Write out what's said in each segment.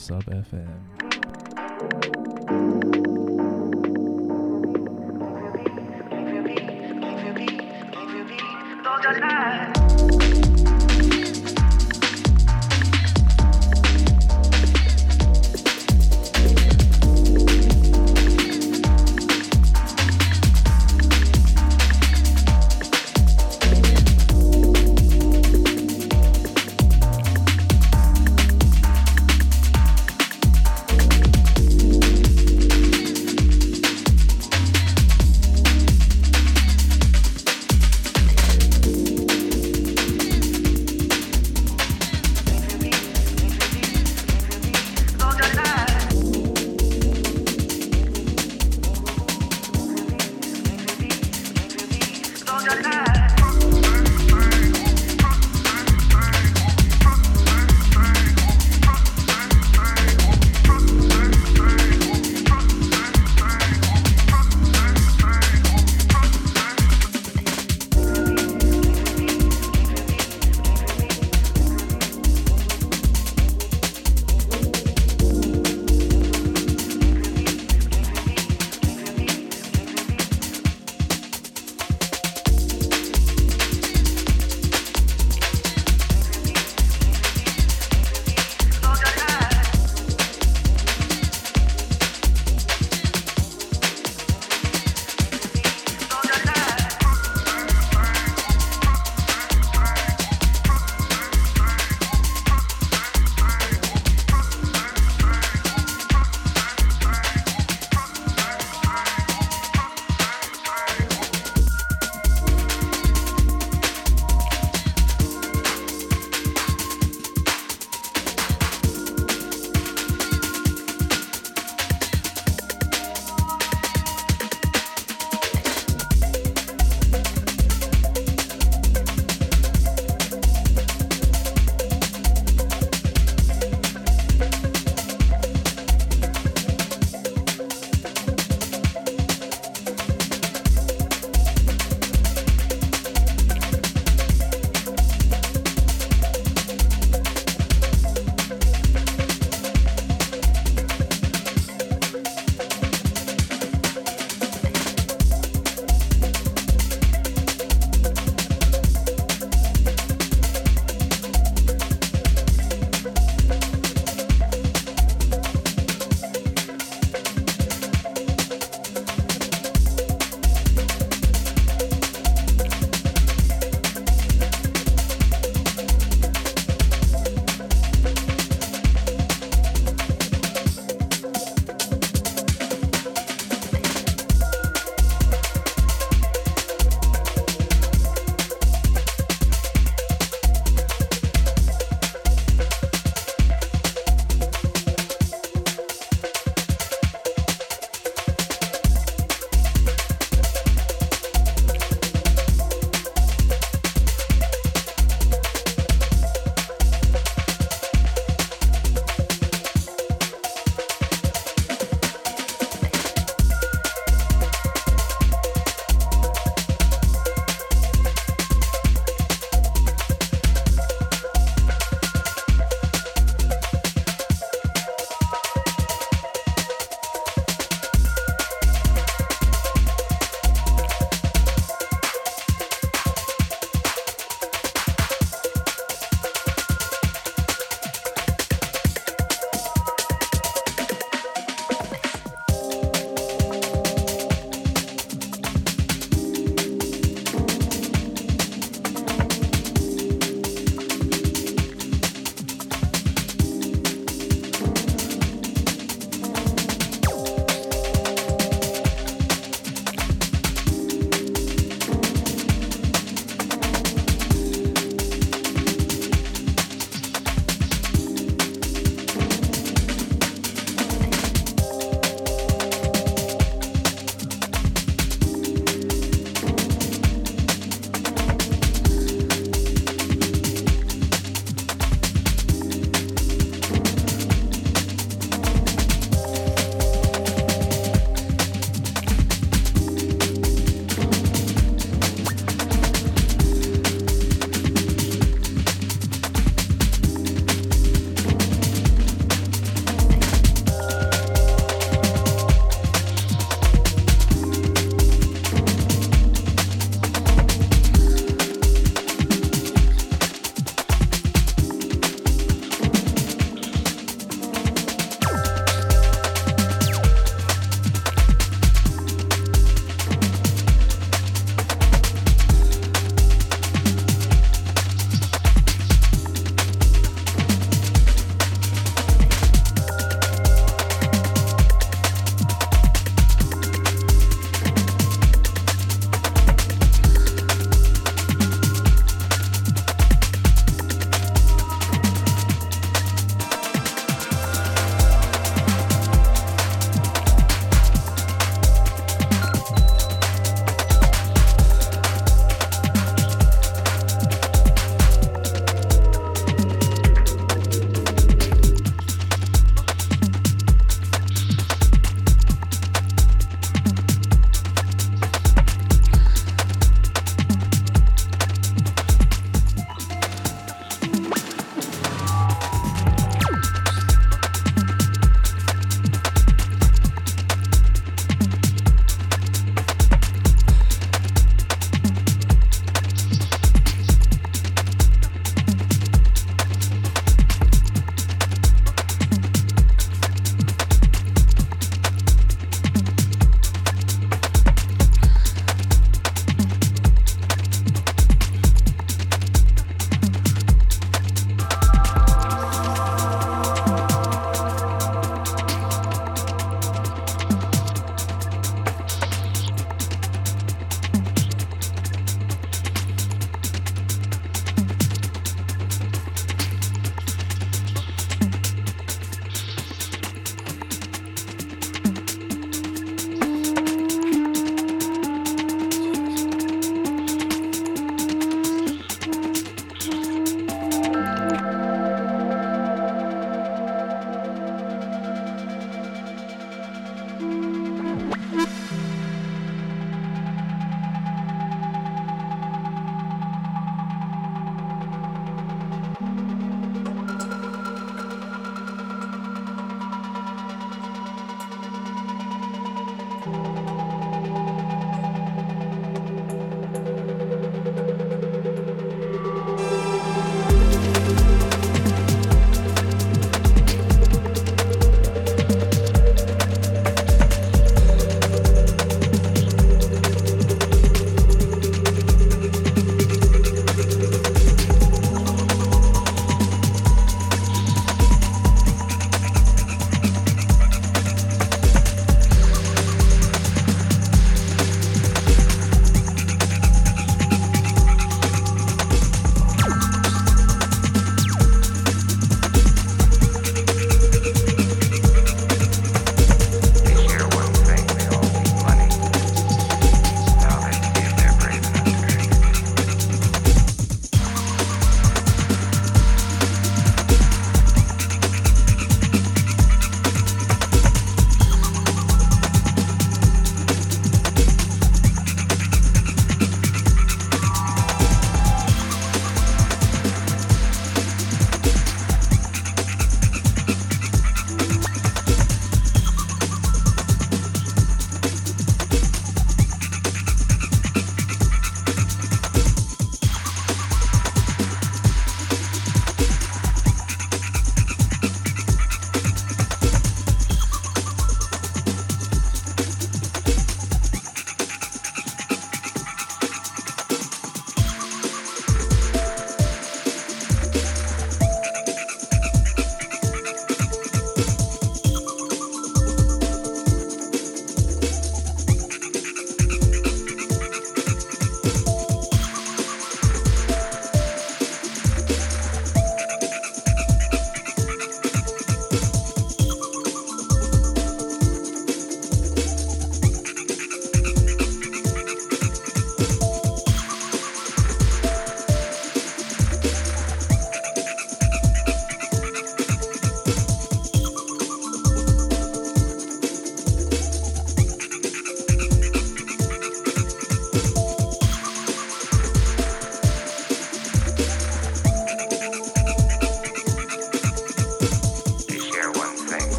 Sub FM.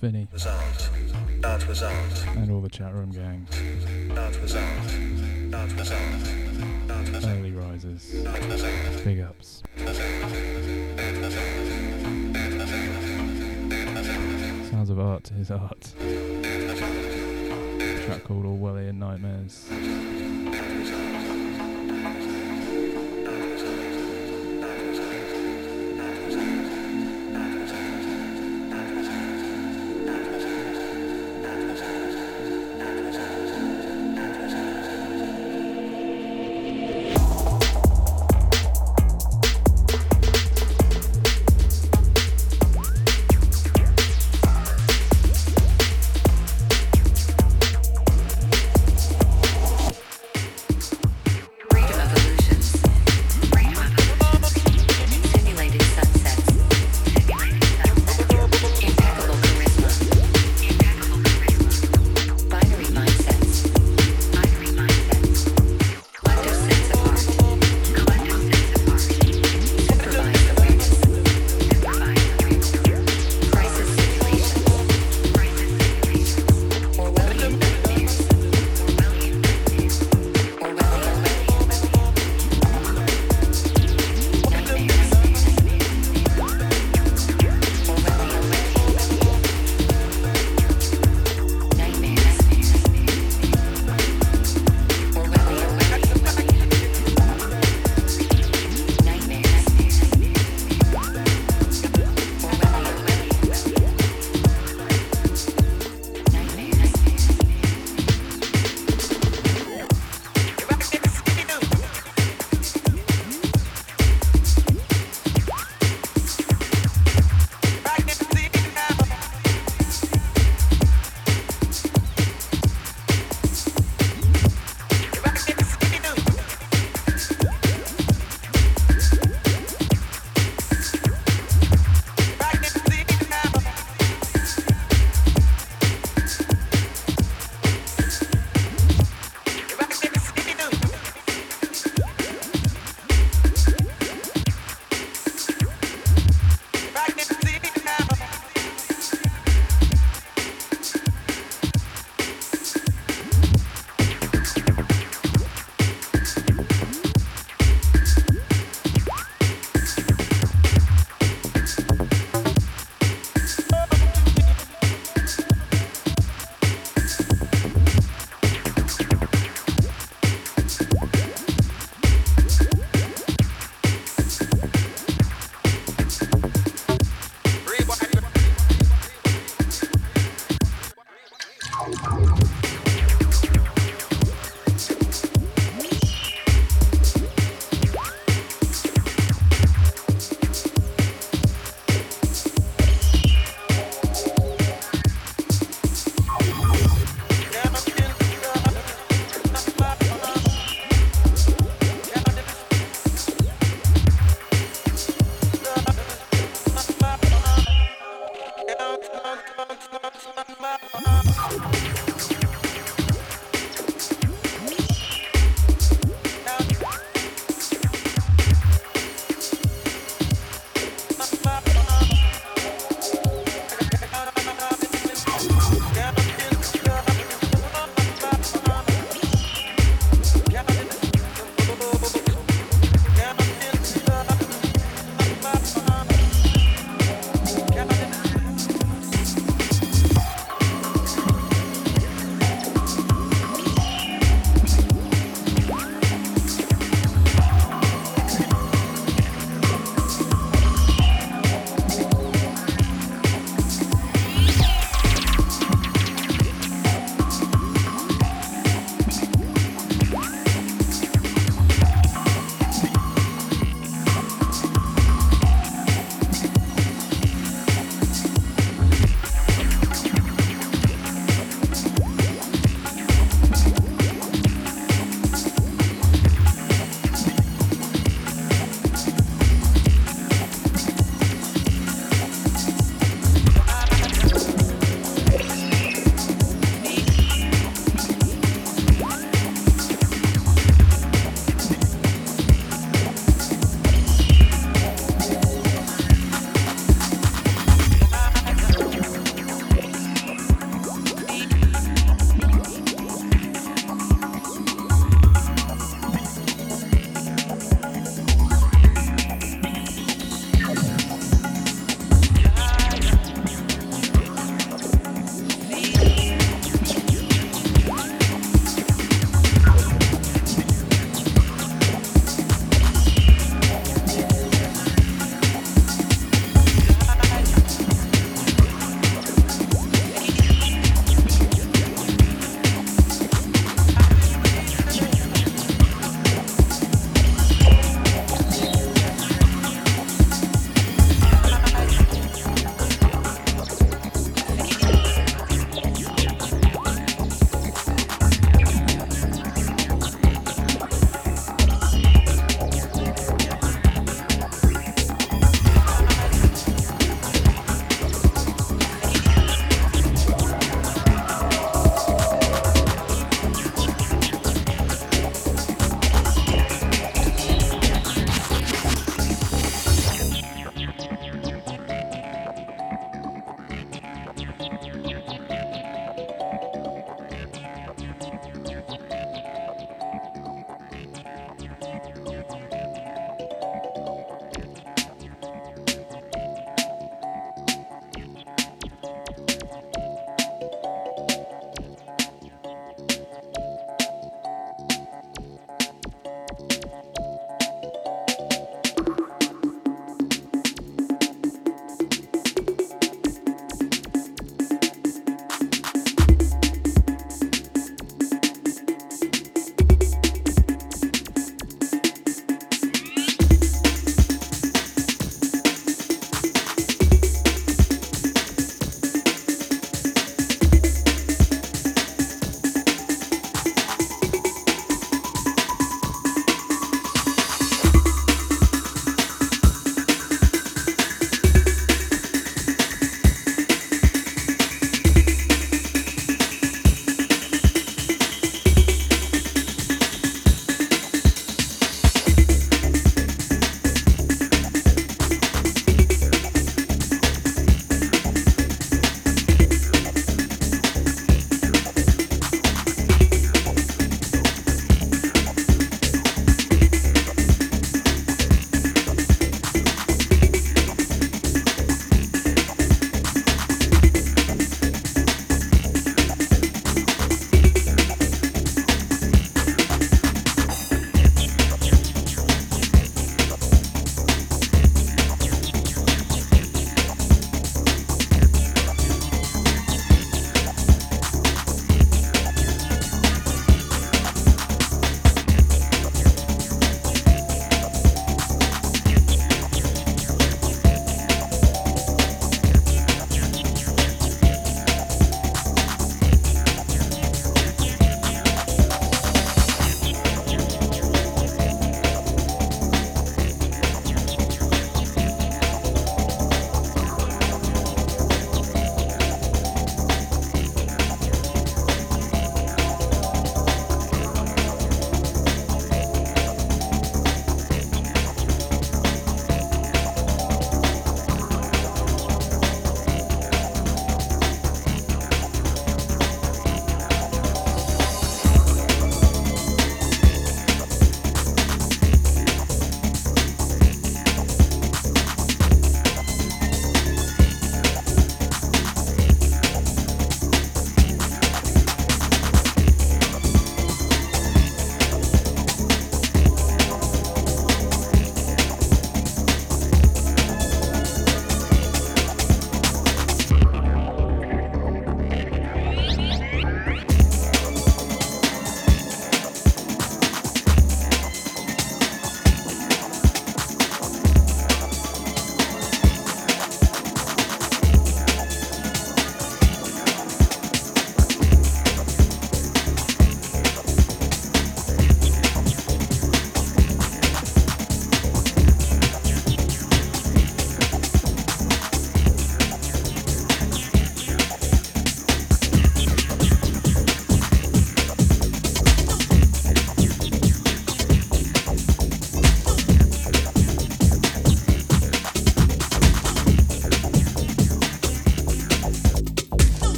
Finny. And all the chat room gang. Early risers. Big ups. Sounds of art is art. A track called Orwellian Nightmares.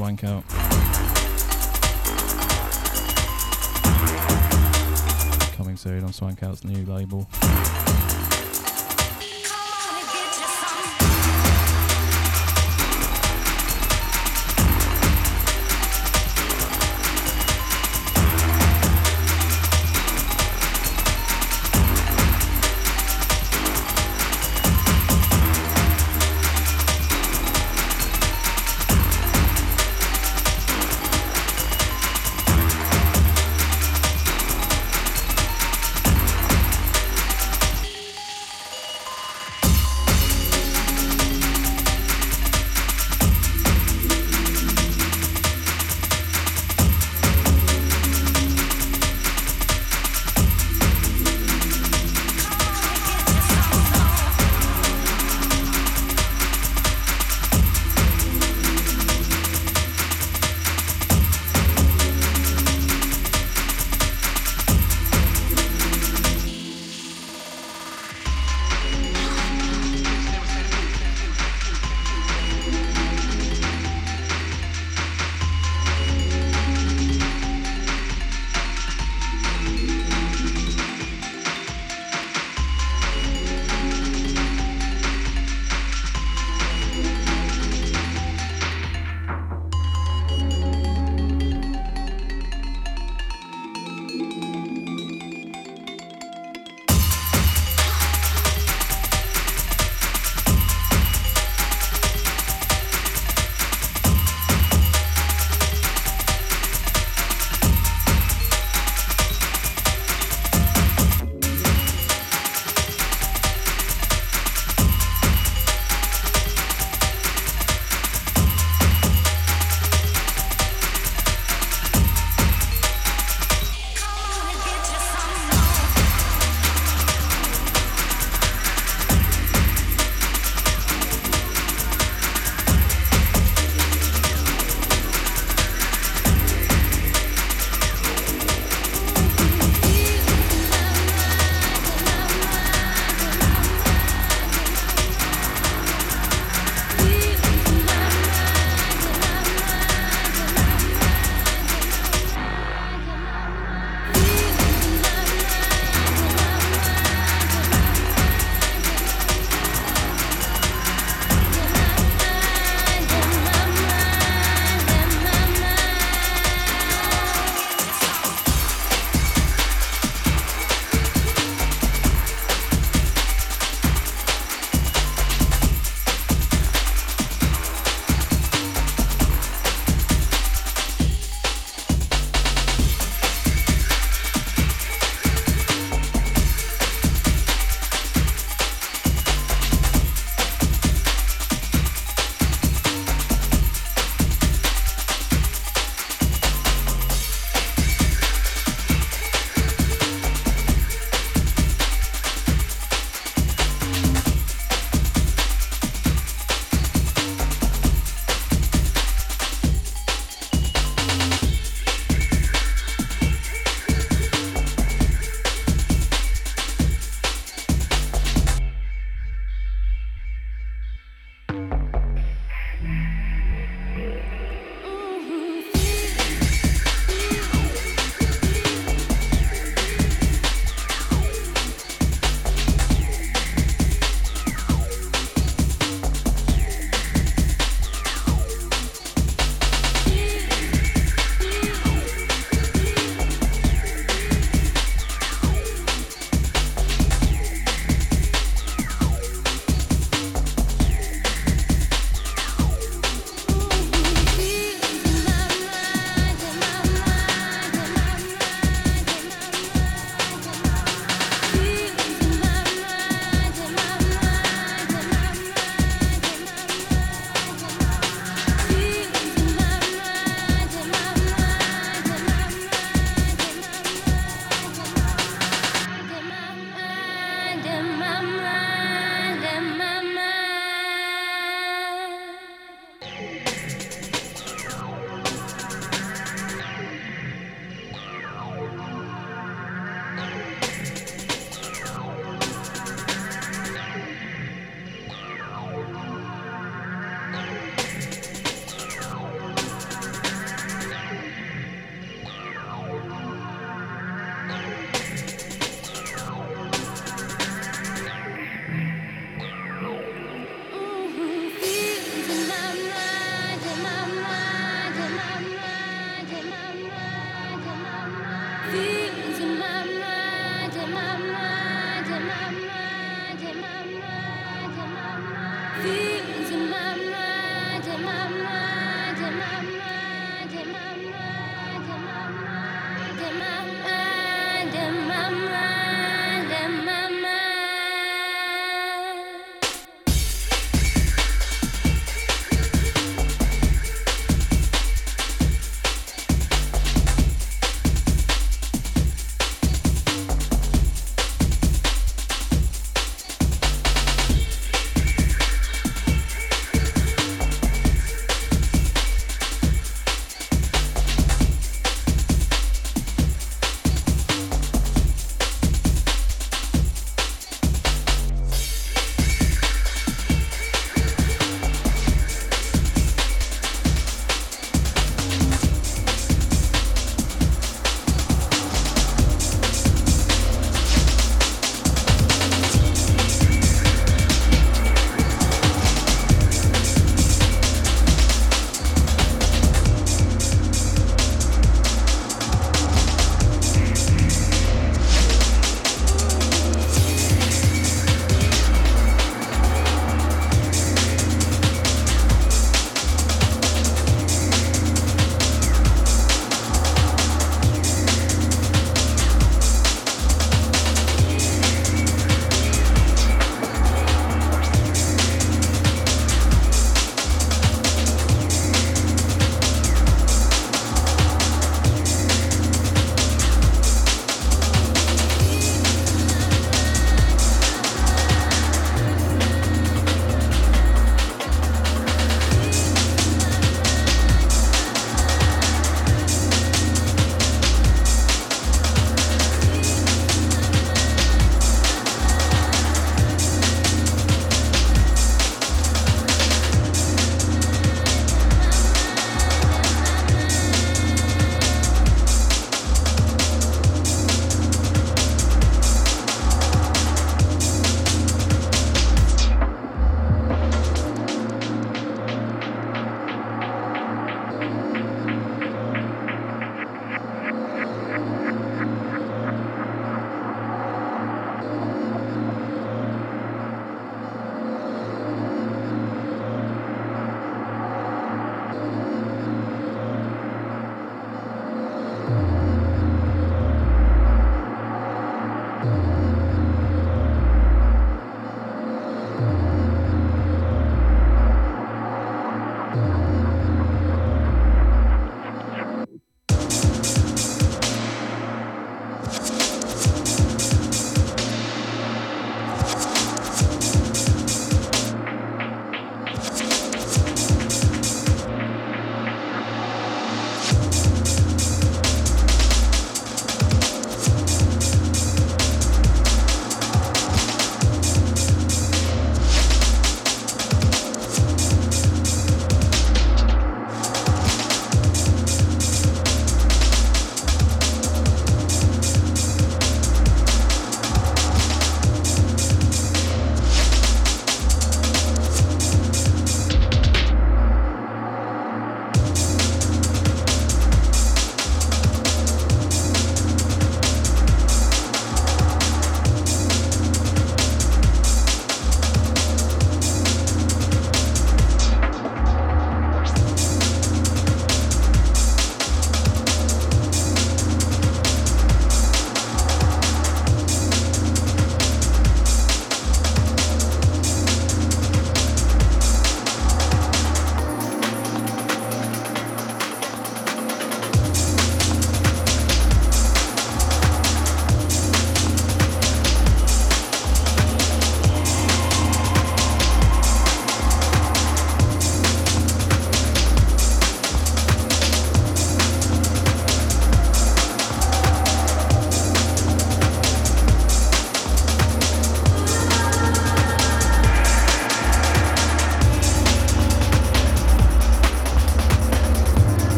By Swank Out. Coming soon on Swankout's new label.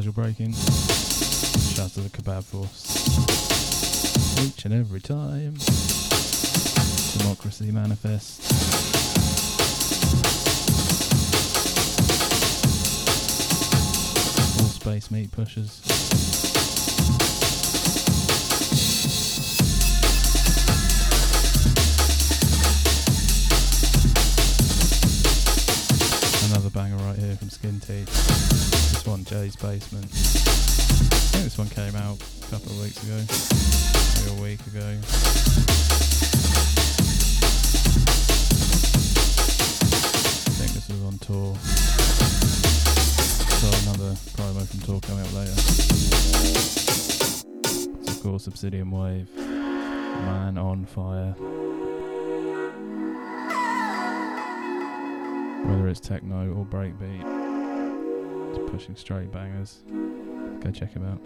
Casual breaking. Shout to the kebab force. Each and every time. Democracy manifest. All space meat pushers. Basement. I think this one came out a couple of weeks ago, maybe a week ago. I think this was on tour. So another promo from tour coming up later. It's of course Obsidian Wave. Man on fire. Whether it's techno or breakbeat, pushing straight bangers. Go check him out.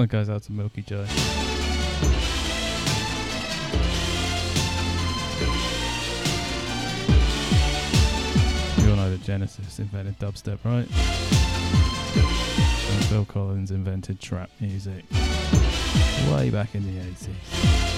One goes out to Milky Joy. You all know that Genesis invented dubstep, right? And Phil Collins invented trap music way back in the 80s.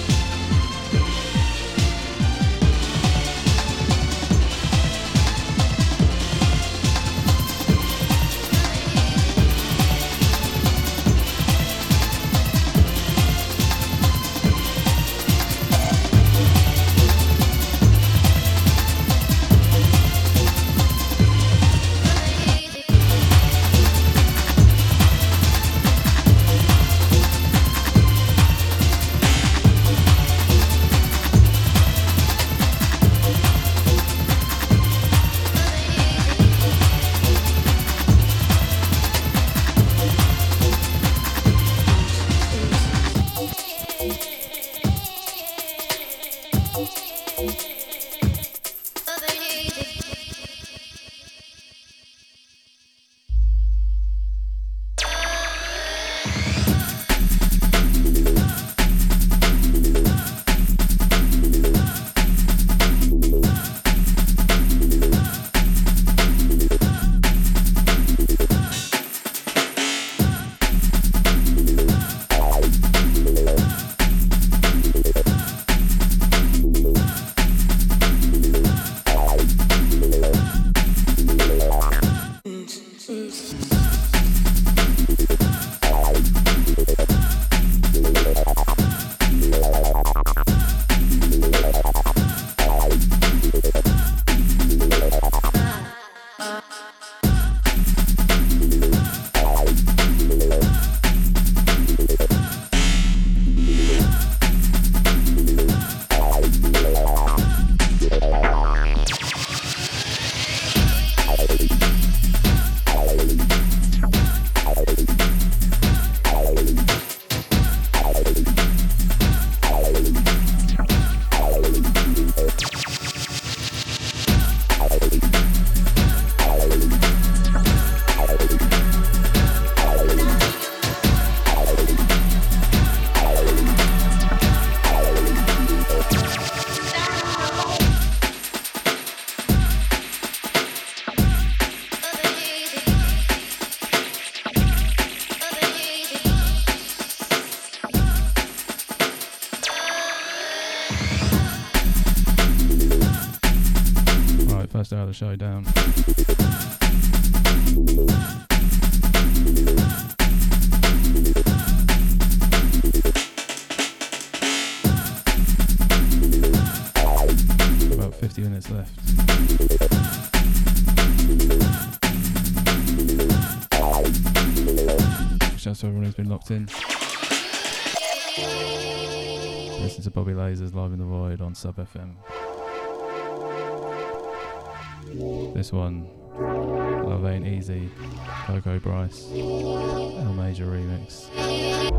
Sub FM. This one, Love Ain't Easy, Coco Bryce, L Major remix.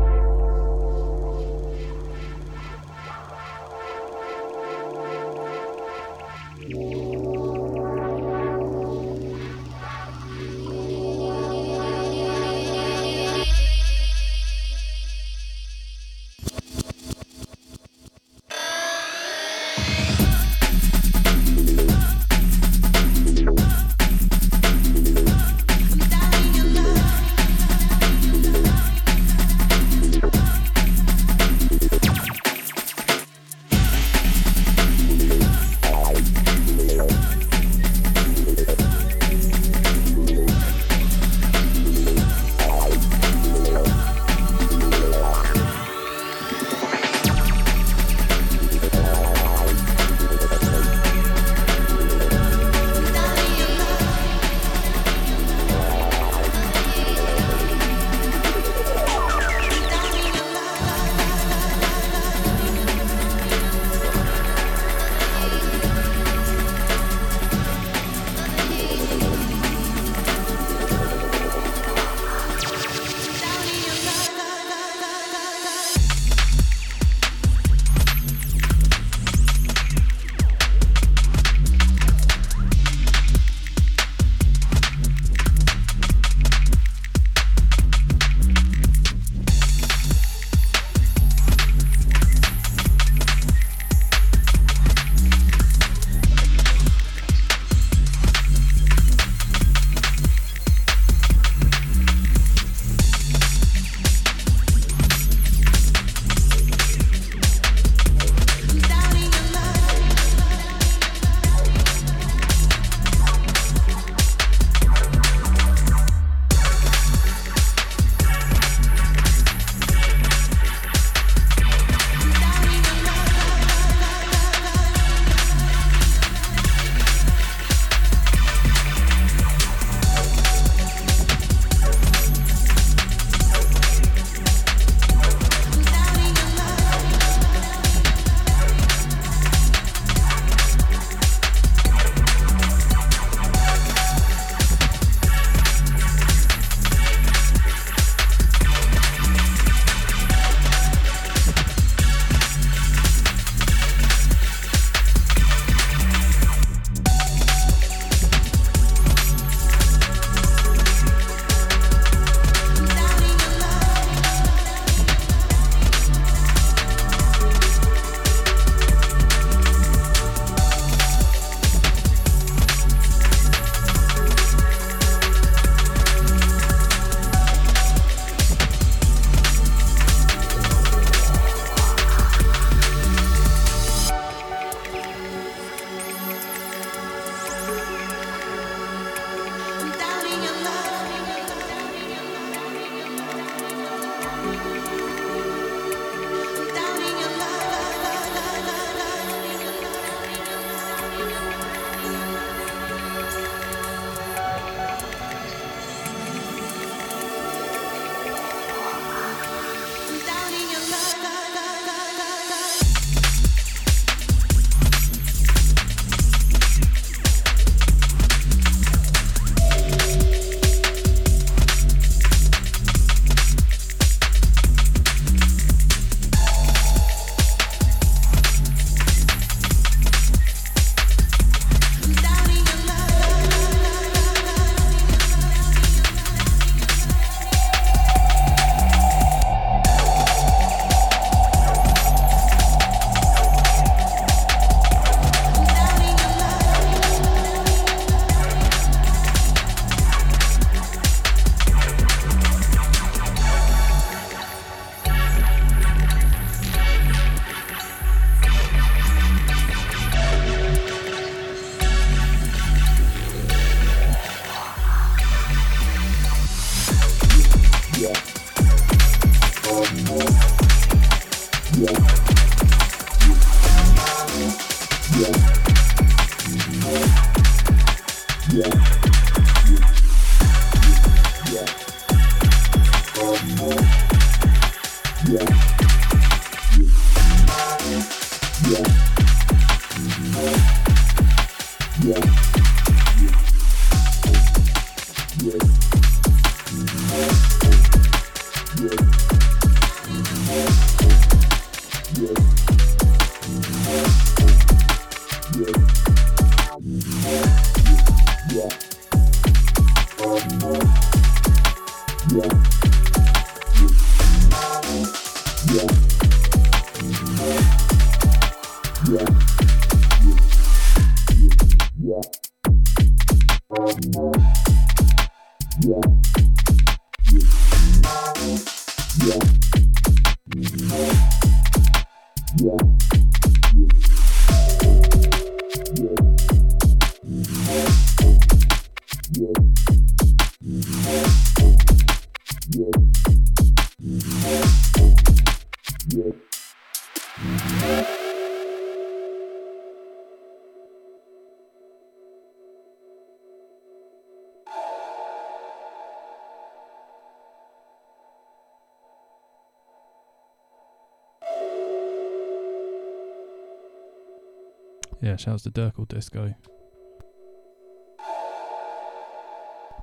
Shouts to Dirkle Disco.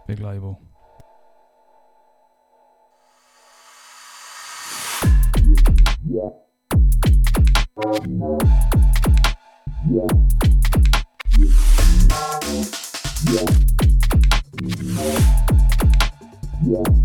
Big label. Yeah.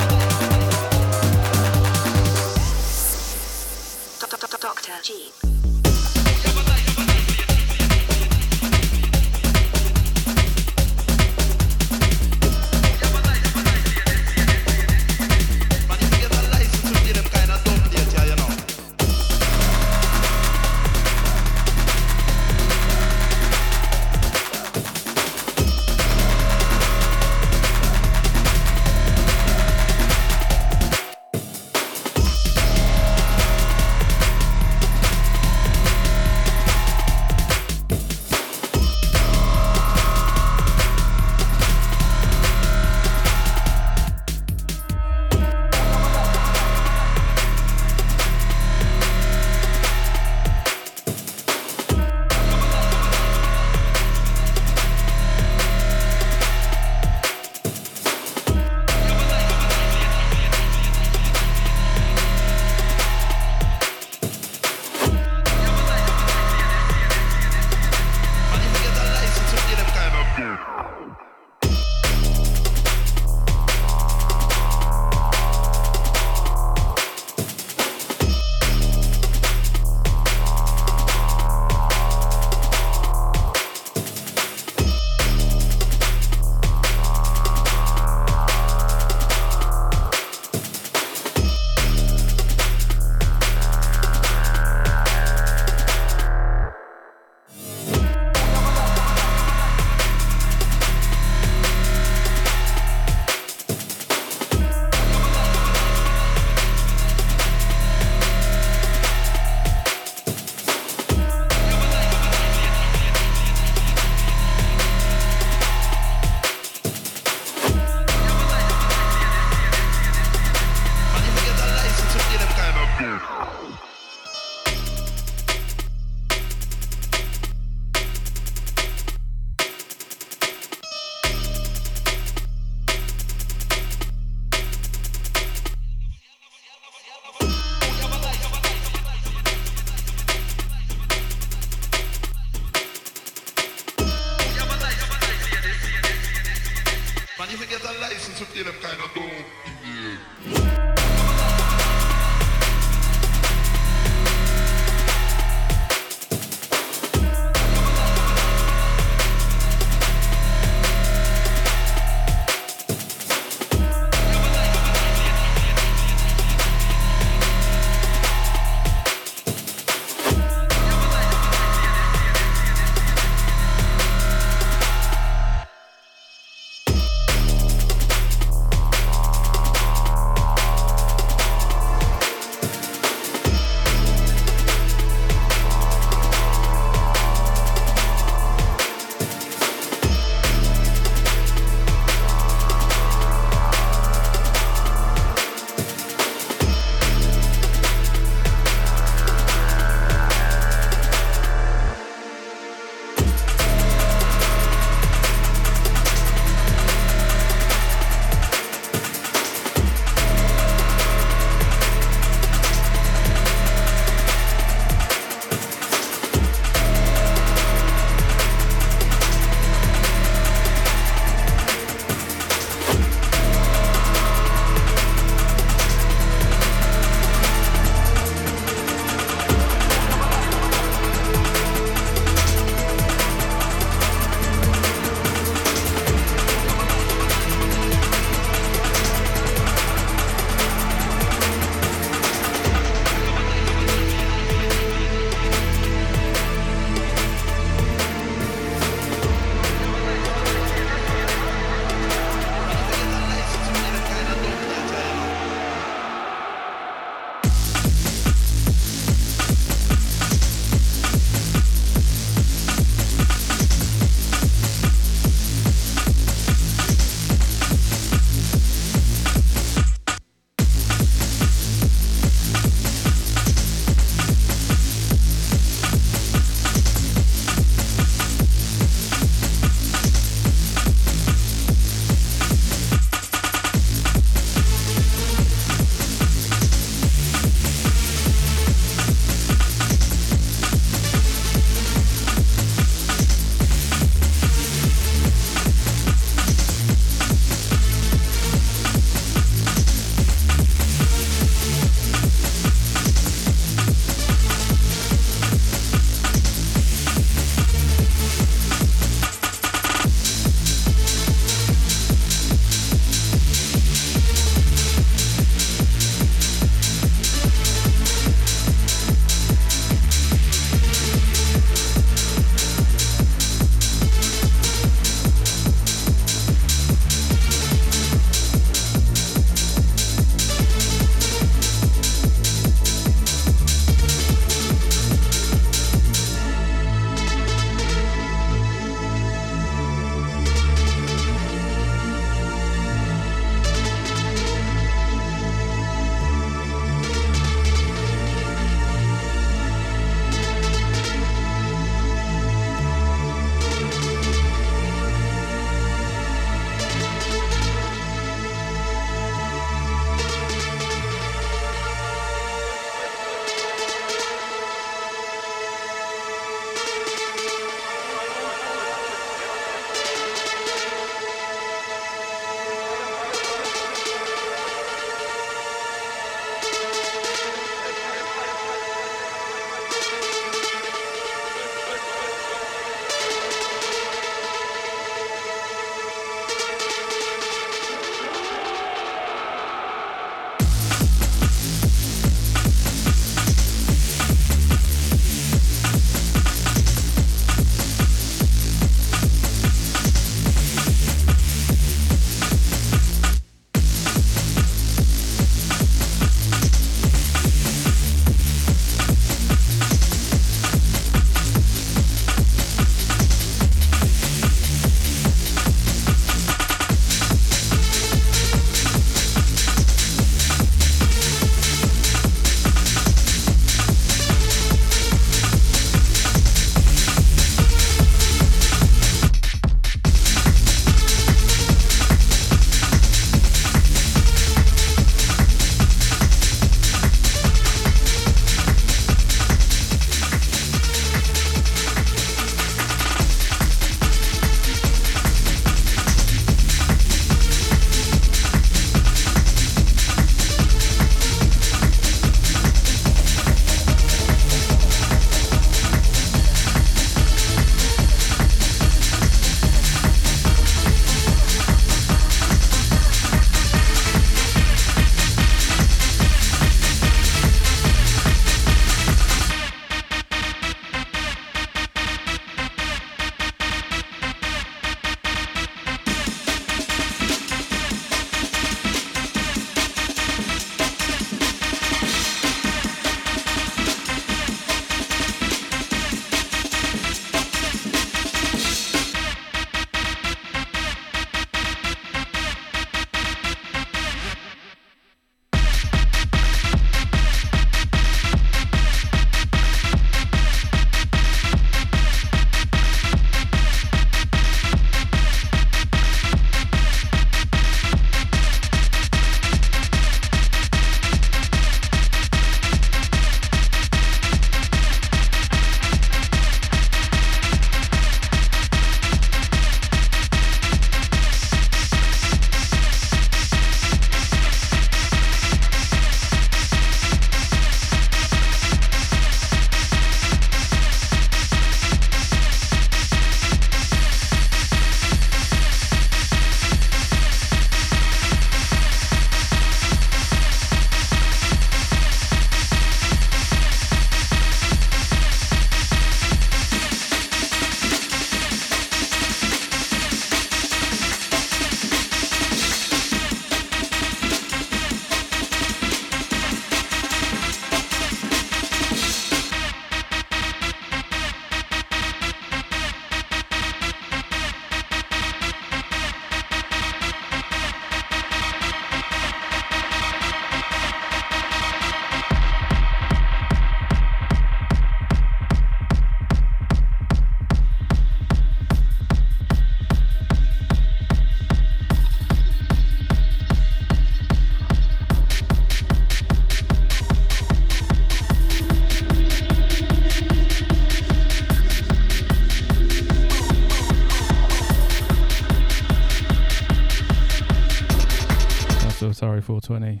20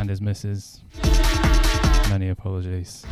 and his missus. Many apologies.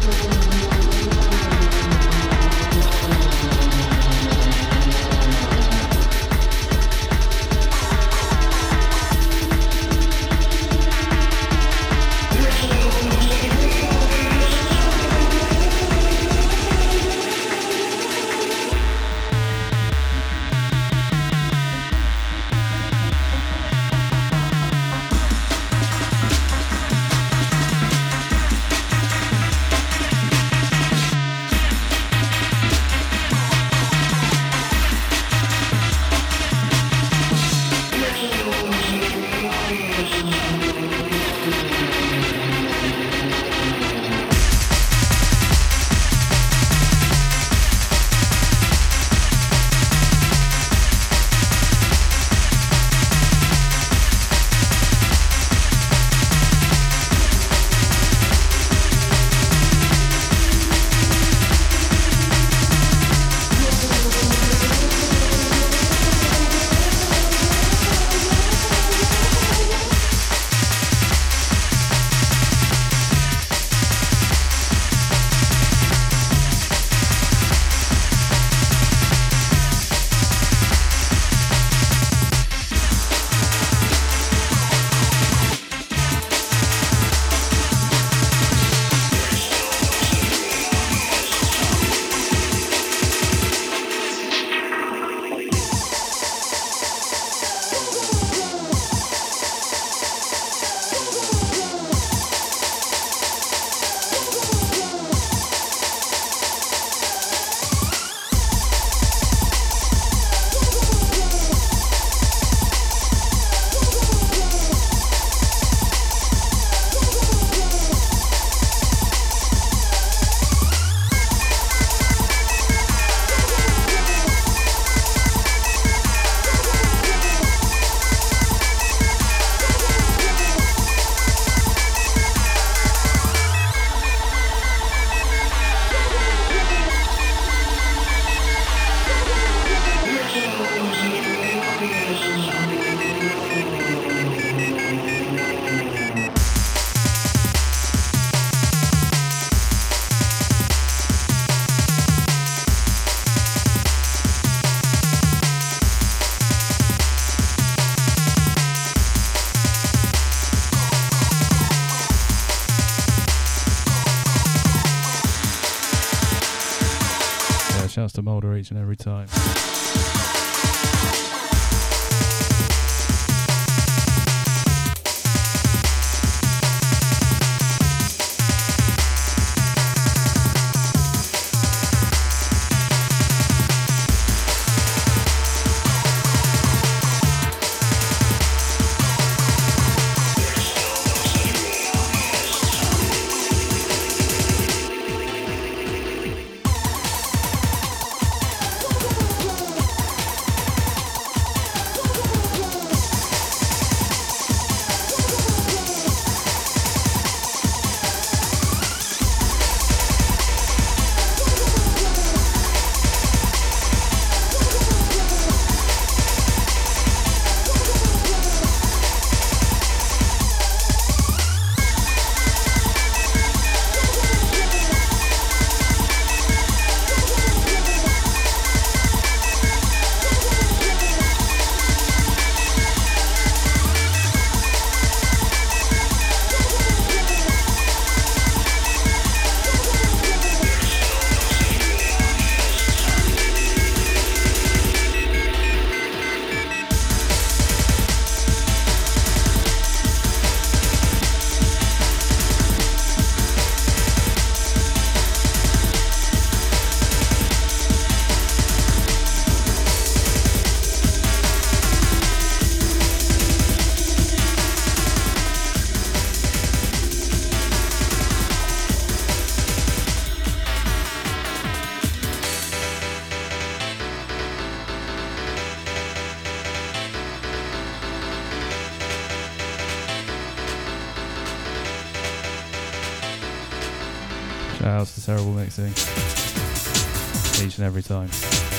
To Moulder each every time. terrible mixing. Each and every time.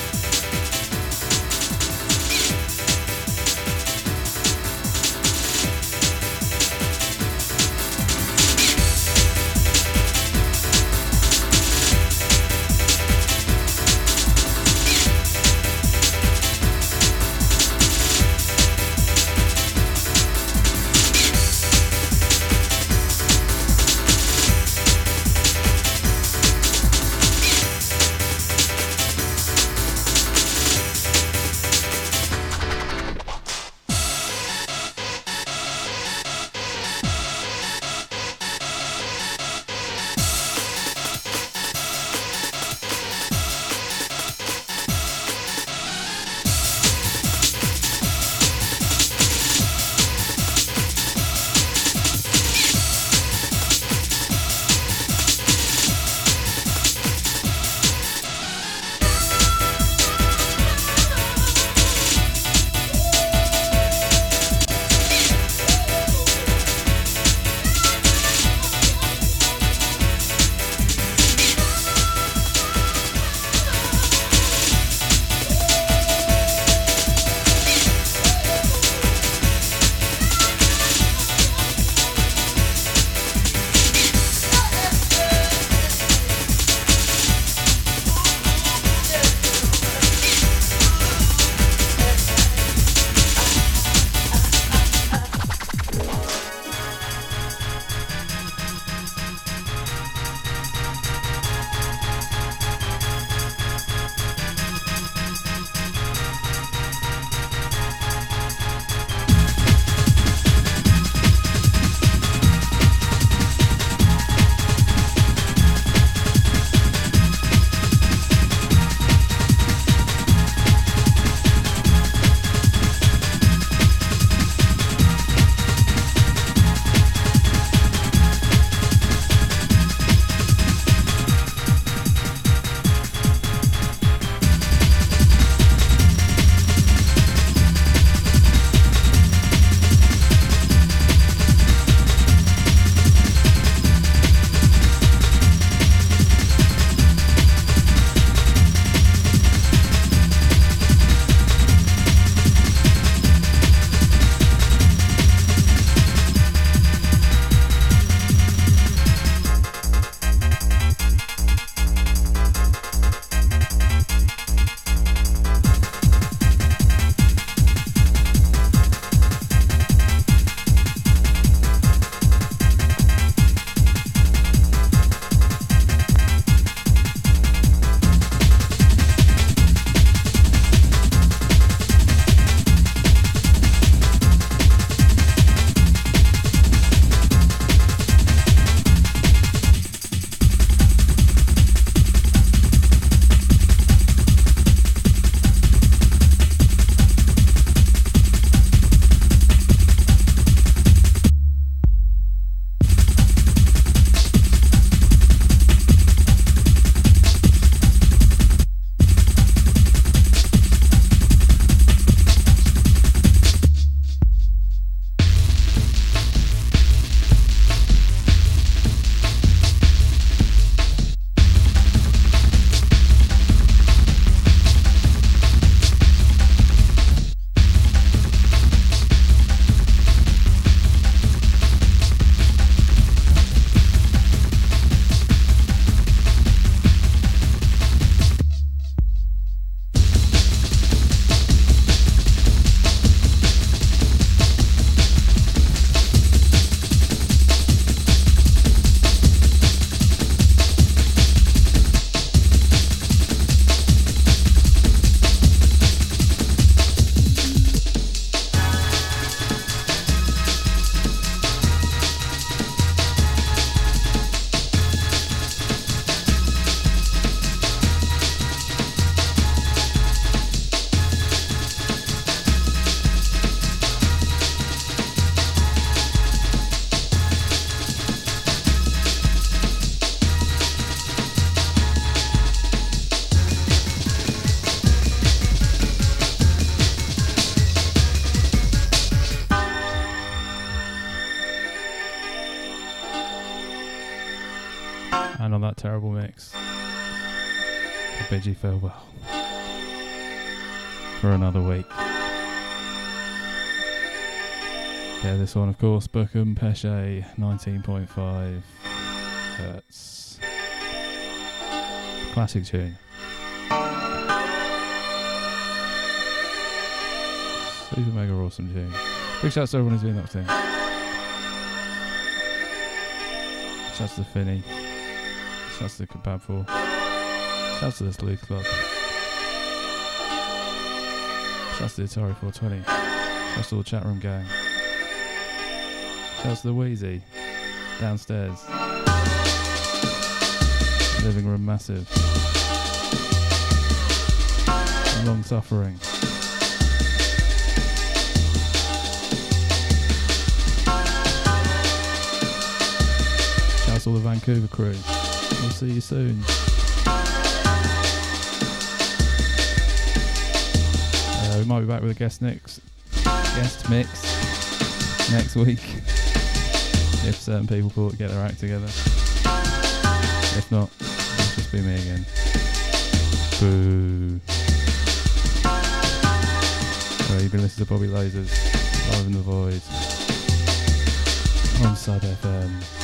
You farewell for another week. Yeah, this one, of course, Bukem Peshay 19.5 hertz. Classic tune. Super mega awesome tune. Big shouts to everyone who's been locked in. Shouts to Finny. Shouts to Kebab4. Shouts to the Sleuth Club. Shouts to the Atari 420. Shouts to the chat room gang. Shouts to the Wheezy. Downstairs. Living room massive. Long suffering. Shouts to all the Vancouver crew. We'll see you soon. We might be back with a guest next guest mix next week if certain people pull get their act together. If not, it'll just be me again. Boo. So you've been listening to Bobby Lasers live in the void on Sub FM.